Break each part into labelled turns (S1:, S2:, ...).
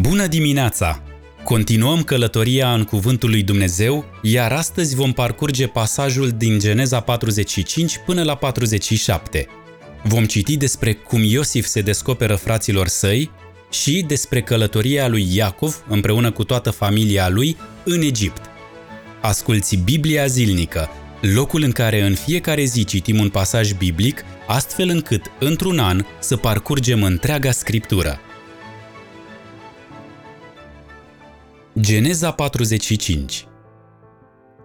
S1: Bună dimineața! Continuăm călătoria în Cuvântul lui Dumnezeu, iar astăzi vom parcurge pasajul din Geneza 45 până la 47. Vom citi despre cum Iosif se descoperă fraților săi și despre călătoria lui Iacov împreună cu toată familia lui în Egipt. Asculți Biblia zilnică, locul în care în fiecare zi citim un pasaj biblic, astfel încât, într-un an, să parcurgem întreaga scriptură. Geneza 45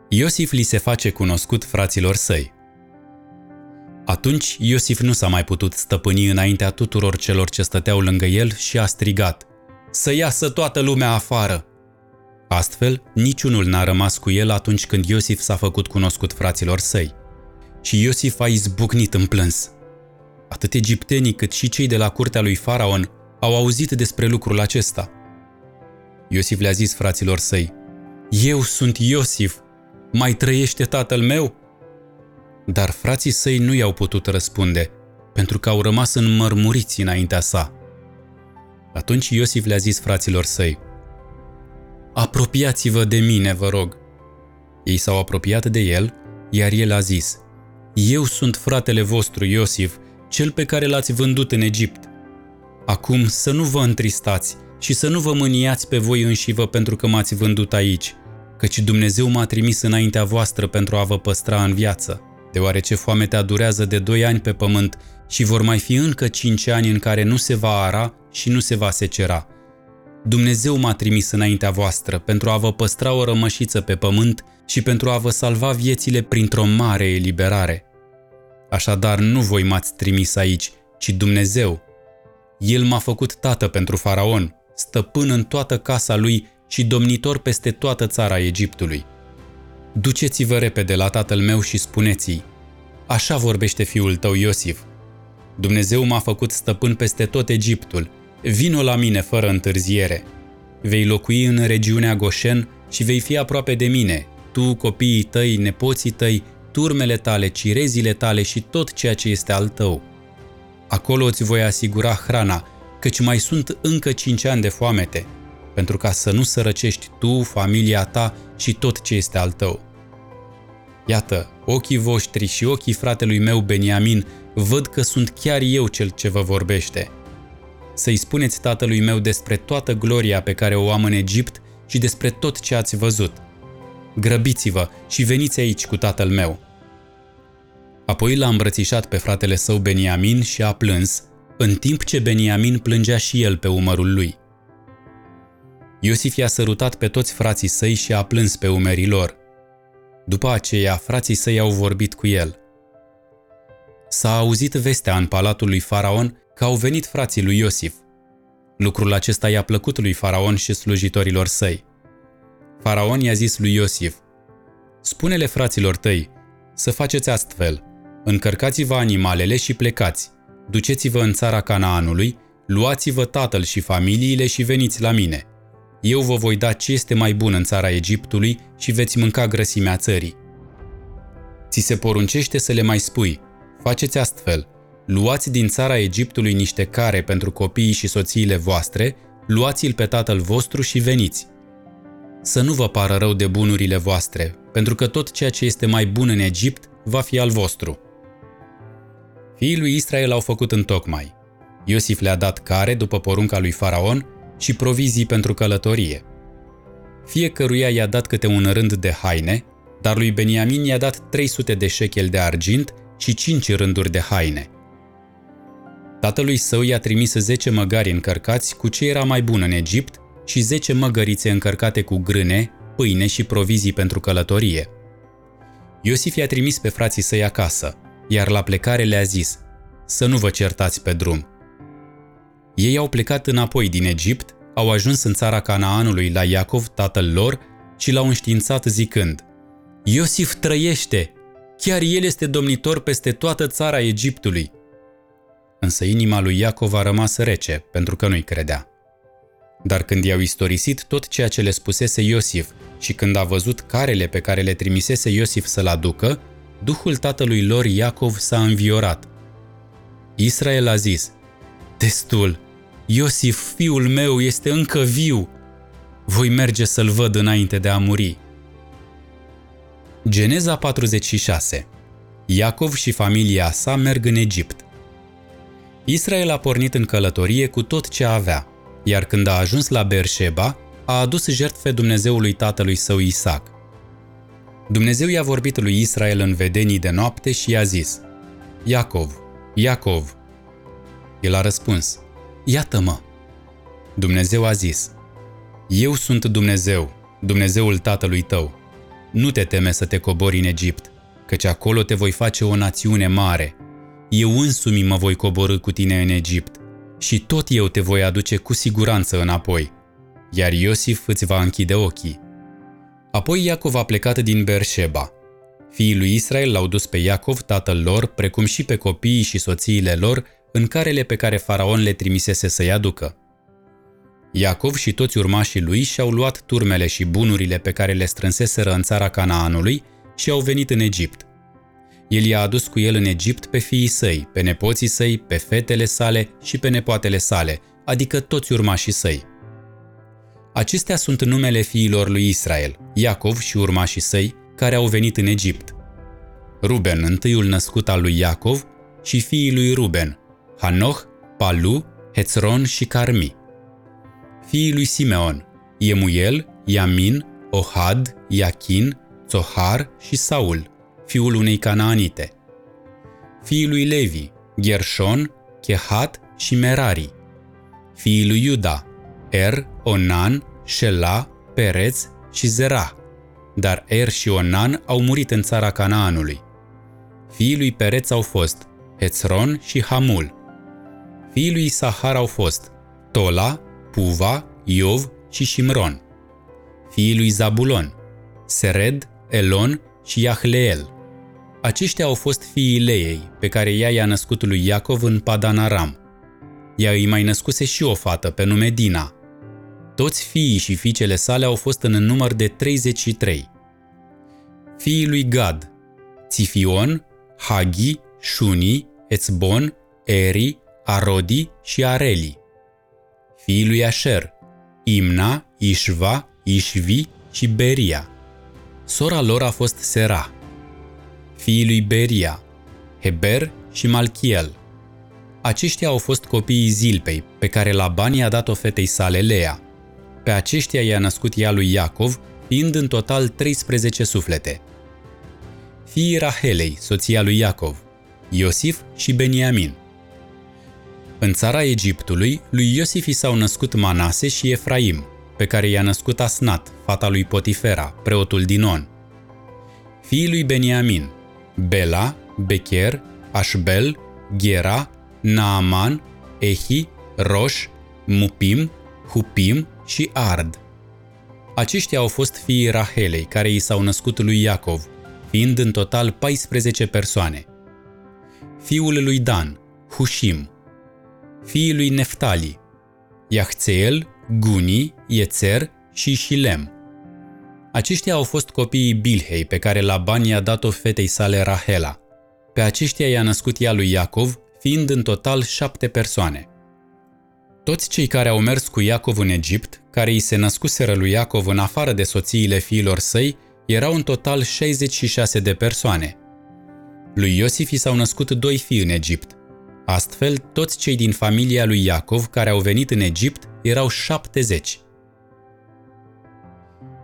S1: Iosif li se face cunoscut fraților săi. Atunci Iosif nu s-a mai putut stăpâni înaintea tuturor celor ce stăteau lângă el și a strigat, Să iasă toată lumea afară! Astfel, niciunul n-a rămas cu el atunci când Iosif s-a făcut cunoscut fraților săi. Și Iosif a izbucnit în plâns. Atât egiptenii cât și cei de la curtea lui Faraon au auzit despre lucrul acesta – Iosif le-a zis fraților săi, Eu sunt Iosif, mai trăiește tatăl meu? Dar frații săi nu i-au putut răspunde, pentru că au rămas înmărmuriți înaintea sa. Atunci Iosif le-a zis fraților săi, Apropiați-vă de mine, vă rog. Ei s-au apropiat de el, iar el a zis, Eu sunt fratele vostru, Iosif, cel pe care l-ați vândut în Egipt. Acum să nu vă întristați și să nu vă mâniați pe voi înșivă pentru că m-ați vândut aici, căci Dumnezeu m-a trimis înaintea voastră pentru a vă păstra în viață, deoarece foametea durează de doi ani pe pământ și vor mai fi încă cinci ani în care nu se va ara și nu se va secera. Dumnezeu m-a trimis înaintea voastră pentru a vă păstra o rămășiță pe pământ și pentru a vă salva viețile printr-o mare eliberare. Așadar, nu voi m-ați trimis aici, ci Dumnezeu. El m-a făcut tată pentru faraon, stăpân în toată casa lui și domnitor peste toată țara Egiptului. Duceți-vă repede la tatăl meu și spuneți-i, așa vorbește fiul tău Iosif. Dumnezeu m-a făcut stăpân peste tot Egiptul, vino la mine fără întârziere. Vei locui în regiunea Goșen și vei fi aproape de mine, tu, copiii tăi, nepoții tăi, turmele tale, cirezile tale și tot ceea ce este al tău. Acolo îți voi asigura hrana, căci mai sunt încă cinci ani de foamete, pentru ca să nu sărăcești tu, familia ta și tot ce este al tău. Iată, ochii voștri și ochii fratelui meu Beniamin văd că sunt chiar eu cel ce vă vorbește. Să-i spuneți tatălui meu despre toată gloria pe care o am în Egipt și despre tot ce ați văzut. Grăbiți-vă și veniți aici cu tatăl meu. Apoi l-a îmbrățișat pe fratele său Beniamin și a plâns, în timp ce Beniamin plângea și el pe umărul lui. Iosif i-a sărutat pe toți frații săi și a plâns pe umerii lor. După aceea, frații săi au vorbit cu el. S-a auzit vestea în palatul lui Faraon că au venit frații lui Iosif. Lucrul acesta i-a plăcut lui Faraon și slujitorilor săi. Faraon i-a zis lui Iosif, Spune-le fraților tăi, să faceți astfel, încărcați-vă animalele și plecați, duceți-vă în țara Canaanului, luați-vă tatăl și familiile și veniți la mine. Eu vă voi da ce este mai bun în țara Egiptului și veți mânca grăsimea țării. Ți se poruncește să le mai spui, faceți astfel, luați din țara Egiptului niște care pentru copiii și soțiile voastre, luați-l pe tatăl vostru și veniți. Să nu vă pară rău de bunurile voastre, pentru că tot ceea ce este mai bun în Egipt va fi al vostru. Fiii lui Israel au făcut în tocmai. Iosif le-a dat care după porunca lui Faraon și provizii pentru călătorie. Fiecăruia i-a dat câte un rând de haine, dar lui Beniamin i-a dat 300 de șechel de argint și 5 rânduri de haine. Tatălui său i-a trimis 10 măgari încărcați cu ce era mai bun în Egipt și 10 măgărițe încărcate cu grâne, pâine și provizii pentru călătorie. Iosif i-a trimis pe frații săi acasă – iar la plecare le-a zis, să nu vă certați pe drum. Ei au plecat înapoi din Egipt, au ajuns în țara Canaanului la Iacov, tatăl lor, și l-au înștiințat zicând, Iosif trăiește! Chiar el este domnitor peste toată țara Egiptului. Însă inima lui Iacov a rămas rece, pentru că nu-i credea. Dar când i-au istorisit tot ceea ce le spusese Iosif și când a văzut carele pe care le trimisese Iosif să-l aducă, Duhul tatălui lor Iacov s-a înviorat. Israel a zis, Destul, Iosif, fiul meu, este încă viu. Voi merge să-l văd înainte de a muri. Geneza 46 Iacov și familia sa merg în Egipt. Israel a pornit în călătorie cu tot ce avea, iar când a ajuns la Berșeba, a adus jertfe Dumnezeului tatălui său Isaac. Dumnezeu i-a vorbit lui Israel în vedenii de noapte și i-a zis, Iacov, Iacov. El a răspuns, Iată-mă. Dumnezeu a zis, Eu sunt Dumnezeu, Dumnezeul tatălui tău. Nu te teme să te cobori în Egipt, căci acolo te voi face o națiune mare. Eu însumi mă voi coborâ cu tine în Egipt și tot eu te voi aduce cu siguranță înapoi, iar Iosif îți va închide ochii. Apoi Iacov a plecat din Berșeba. Fiii lui Israel l-au dus pe Iacov, tatăl lor, precum și pe copiii și soțiile lor, în carele pe care faraon le trimisese să-i aducă. Iacov și toți urmașii lui și-au luat turmele și bunurile pe care le strânseseră în țara Canaanului și au venit în Egipt. El i-a adus cu el în Egipt pe fiii săi, pe nepoții săi, pe fetele sale și pe nepoatele sale, adică toți urmașii săi. Acestea sunt numele fiilor lui Israel, Iacov și urmașii săi, care au venit în Egipt. Ruben, întâiul născut al lui Iacov, și fiii lui Ruben, Hanoch, Palu, Hețron și Carmi. Fiii lui Simeon, Iemuel, Iamin, Ohad, Iachin, Zohar și Saul, fiul unei canaanite. Fiii lui Levi, Gershon, Kehat și Merari. Fiii lui Iuda, Er, Onan, Shela, Pereț și Zera. Dar Er și Onan au murit în țara Canaanului. Fiii lui Pereț au fost Hețron și Hamul. Fiii lui Sahar au fost Tola, Puva, Iov și Shimron. Fiii lui Zabulon, Sered, Elon și Iahleel. Aceștia au fost fiii Leei, pe care ea i-a născut lui Iacov în Padanaram. Ea îi mai născuse și o fată pe nume Dina. Toți fiii și fiicele sale au fost în număr de 33. Fiii lui Gad, Țifion, Hagi, Shuni, Ețbon, Eri, Arodi și Areli. Fiii lui Asher, Imna, Ishva, Ishvi și Beria. Sora lor a fost Sera. Fiii lui Beria, Heber și Malchiel. Aceștia au fost copiii Zilpei, pe care Laban i-a dat-o fetei sale Lea. Pe aceștia i-a născut ea lui Iacov, fiind în total 13 suflete. Fiii Rahelei, soția lui Iacov, Iosif și Beniamin. În țara Egiptului, lui Iosif i s-au născut Manase și Efraim, pe care i-a născut Asnat, fata lui Potifera, preotul Dinon. Fiii lui Beniamin, Bela, Becher, Ashbel, Gera, Naaman, Ehi, Roș, Mupim, Hupim și Ard. Aceștia au fost fiii Rahelei, care i s-au născut lui Iacov, fiind în total 14 persoane. Fiul lui Dan, Hushim, fiii lui Neftali, Iahțeel, Guni, Iețer și Shilem. Aceștia au fost copiii Bilhei pe care Laban i-a dat-o fetei sale Rahela. Pe aceștia i-a născut ea lui Iacov, fiind în total șapte persoane. Toți cei care au mers cu Iacov în Egipt, care îi se născuseră lui Iacov în afară de soțiile fiilor săi, erau în total 66 de persoane. Lui Iosif i s-au născut doi fii în Egipt, Astfel, toți cei din familia lui Iacov care au venit în Egipt erau 70.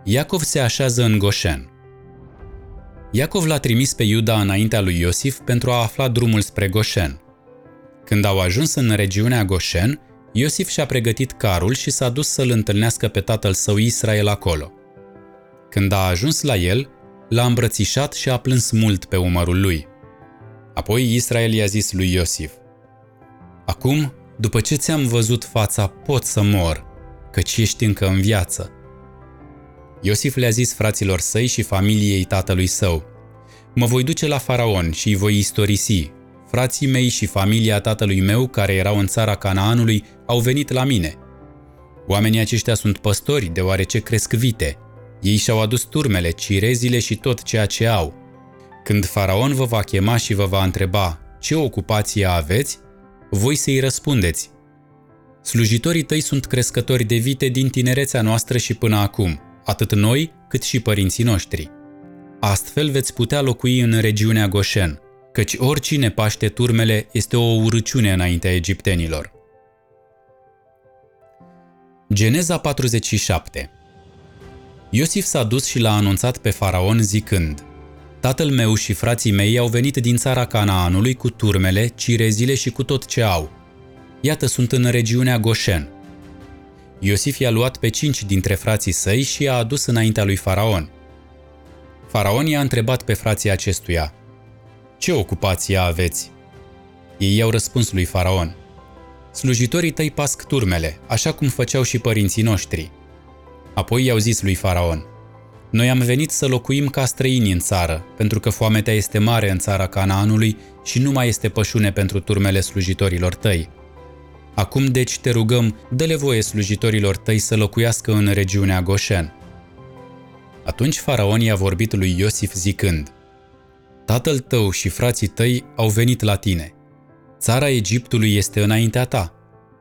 S1: Iacov se așează în Goșen. Iacov l-a trimis pe Iuda înaintea lui Iosif pentru a afla drumul spre Goșen. Când au ajuns în regiunea Goșen, Iosif și-a pregătit carul și s-a dus să-l întâlnească pe tatăl său Israel acolo. Când a ajuns la el, l-a îmbrățișat și a plâns mult pe umărul lui. Apoi Israel i-a zis lui Iosif, Acum, după ce ți-am văzut fața, pot să mor, căci ești încă în viață. Iosif le-a zis fraților săi și familiei tatălui său, Mă voi duce la faraon și îi voi istorisi. Frații mei și familia tatălui meu, care erau în țara Canaanului, au venit la mine. Oamenii aceștia sunt păstori, deoarece cresc vite. Ei și-au adus turmele, cirezile și tot ceea ce au. Când faraon vă va chema și vă va întreba ce ocupație aveți, voi să-i răspundeți. Slujitorii tăi sunt crescători de vite din tinerețea noastră și până acum, atât noi cât și părinții noștri. Astfel veți putea locui în regiunea Goshen, căci oricine paște turmele este o urăciune înaintea egiptenilor. Geneza 47 Iosif s-a dus și l-a anunțat pe faraon zicând Tatăl meu și frații mei au venit din țara Canaanului cu turmele, cirezile și cu tot ce au. Iată sunt în regiunea Goshen. Iosif i-a luat pe cinci dintre frații săi și i-a adus înaintea lui faraon. Faraon i-a întrebat pe frații acestuia, Ce ocupație aveți? Ei i-au răspuns lui faraon, Slujitorii tăi pasc turmele, așa cum făceau și părinții noștri. Apoi i-au zis lui Faraon, Noi am venit să locuim ca străini în țară, pentru că foametea este mare în țara Canaanului și nu mai este pășune pentru turmele slujitorilor tăi. Acum deci te rugăm, dă-le voie slujitorilor tăi să locuiască în regiunea Goshen. Atunci Faraon i-a vorbit lui Iosif zicând, Tatăl tău și frații tăi au venit la tine – Țara Egiptului este înaintea ta.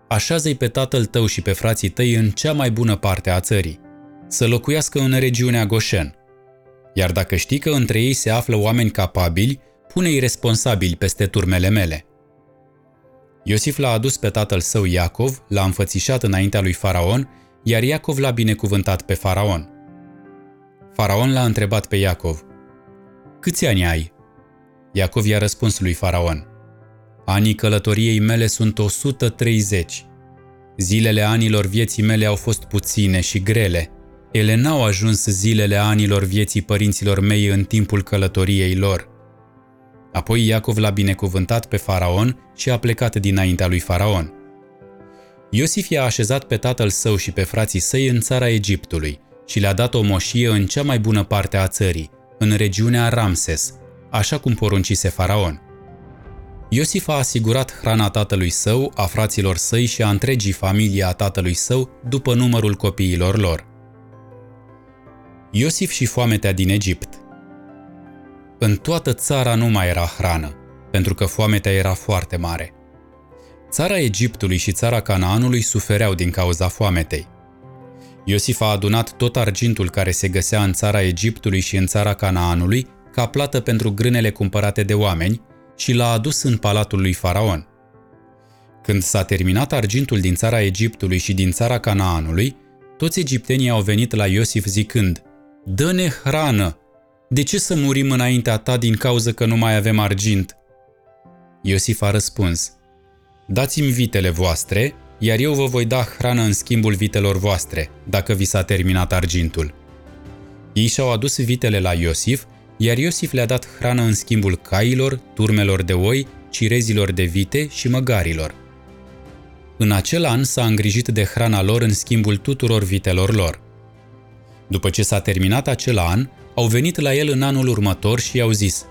S1: Așează-i pe tatăl tău și pe frații tăi în cea mai bună parte a țării, să locuiască în regiunea Goshen. Iar dacă știi că între ei se află oameni capabili, pune-i responsabili peste turmele mele. Iosif l-a adus pe tatăl său Iacov, l-a înfățișat înaintea lui Faraon, iar Iacov l-a binecuvântat pe Faraon. Faraon l-a întrebat pe Iacov, Câți ani ai? Iacov i-a răspuns lui Faraon, Anii călătoriei mele sunt 130. Zilele anilor vieții mele au fost puține și grele. Ele n-au ajuns zilele anilor vieții părinților mei în timpul călătoriei lor. Apoi Iacov l-a binecuvântat pe faraon și a plecat dinaintea lui faraon. Iosif i-a așezat pe tatăl său și pe frații săi în țara Egiptului și le-a dat o moșie în cea mai bună parte a țării, în regiunea Ramses, așa cum poruncise faraon. Iosif a asigurat hrana tatălui său, a fraților săi și a întregii familii a tatălui său după numărul copiilor lor. Iosif și foametea din Egipt În toată țara nu mai era hrană, pentru că foametea era foarte mare. Țara Egiptului și țara Canaanului sufereau din cauza foametei. Iosif a adunat tot argintul care se găsea în țara Egiptului și în țara Canaanului ca plată pentru grânele cumpărate de oameni și l-a adus în palatul lui Faraon. Când s-a terminat argintul din țara Egiptului și din țara Canaanului, toți egiptenii au venit la Iosif zicând, Dă-ne hrană! De ce să murim înaintea ta din cauza că nu mai avem argint? Iosif a răspuns, Dați-mi vitele voastre, iar eu vă voi da hrană în schimbul vitelor voastre, dacă vi s-a terminat argintul. Ei și-au adus vitele la Iosif iar Iosif le-a dat hrană în schimbul cailor, turmelor de oi, cirezilor de vite și măgarilor. În acel an s-a îngrijit de hrana lor în schimbul tuturor vitelor lor. După ce s-a terminat acel an, au venit la el în anul următor și i-au zis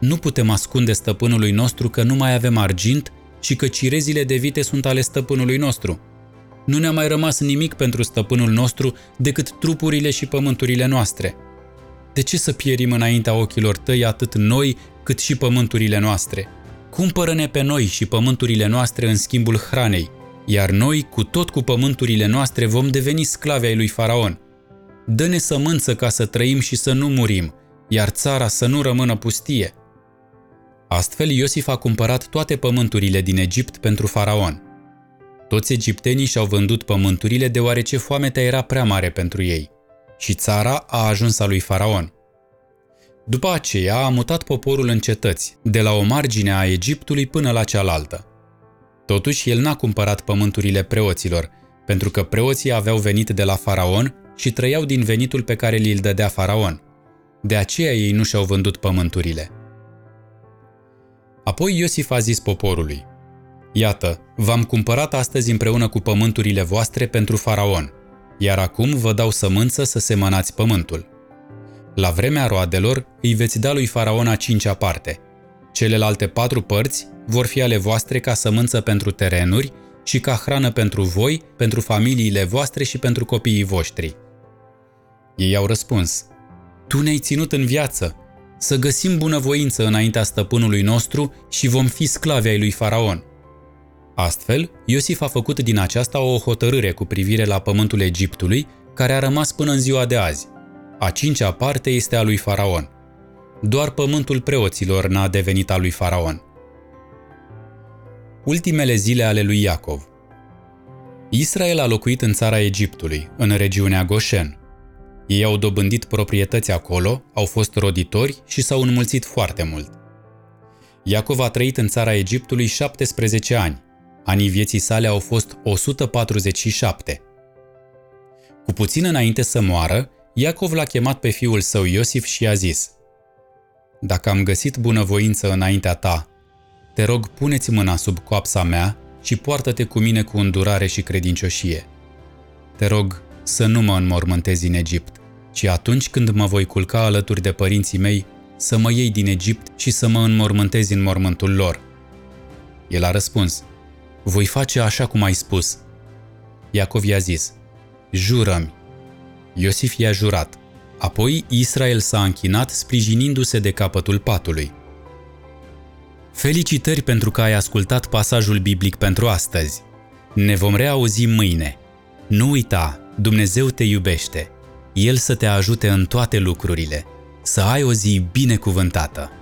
S1: Nu putem ascunde stăpânului nostru că nu mai avem argint și că cirezile de vite sunt ale stăpânului nostru. Nu ne-a mai rămas nimic pentru stăpânul nostru decât trupurile și pământurile noastre – de ce să pierim înaintea ochilor tăi atât noi cât și pământurile noastre? Cumpără-ne pe noi și pământurile noastre în schimbul hranei, iar noi, cu tot cu pământurile noastre, vom deveni sclavi ai lui Faraon. Dă-ne sămânță ca să trăim și să nu murim, iar țara să nu rămână pustie. Astfel, Iosif a cumpărat toate pământurile din Egipt pentru Faraon. Toți egiptenii și-au vândut pământurile deoarece foametea era prea mare pentru ei – și țara a ajuns a lui Faraon. După aceea a mutat poporul în cetăți, de la o margine a Egiptului până la cealaltă. Totuși, el n-a cumpărat pământurile preoților, pentru că preoții aveau venit de la Faraon și trăiau din venitul pe care li-l dădea Faraon. De aceea ei nu și-au vândut pământurile. Apoi Iosif a zis poporului, Iată, v-am cumpărat astăzi împreună cu pământurile voastre pentru Faraon – iar acum vă dau sămânță să semănați pământul. La vremea roadelor îi veți da lui Faraon a cincea parte. Celelalte patru părți vor fi ale voastre ca sămânță pentru terenuri și ca hrană pentru voi, pentru familiile voastre și pentru copiii voștri. Ei au răspuns, Tu ne-ai ținut în viață, să găsim bunăvoință înaintea stăpânului nostru și vom fi sclavi ai lui Faraon. Astfel, Iosif a făcut din aceasta o hotărâre cu privire la pământul Egiptului, care a rămas până în ziua de azi. A cincea parte este a lui Faraon. Doar pământul preoților n-a devenit a lui Faraon. Ultimele zile ale lui Iacov Israel a locuit în țara Egiptului, în regiunea Goshen. Ei au dobândit proprietăți acolo, au fost roditori și s-au înmulțit foarte mult. Iacov a trăit în țara Egiptului 17 ani. Anii vieții sale au fost 147. Cu puțin înainte să moară, Iacov l-a chemat pe fiul său Iosif și i-a zis Dacă am găsit bunăvoință înaintea ta, te rog puneți mâna sub coapsa mea și poartă-te cu mine cu îndurare și credincioșie. Te rog să nu mă înmormântezi în Egipt, ci atunci când mă voi culca alături de părinții mei, să mă iei din Egipt și să mă înmormântezi în mormântul lor. El a răspuns, voi face așa cum ai spus. Iacov i-a zis, jură-mi. Iosif i-a jurat. Apoi Israel s-a închinat sprijinindu-se de capătul patului. Felicitări pentru că ai ascultat pasajul biblic pentru astăzi. Ne vom reauzi mâine. Nu uita, Dumnezeu te iubește. El să te ajute în toate lucrurile. Să ai o zi binecuvântată!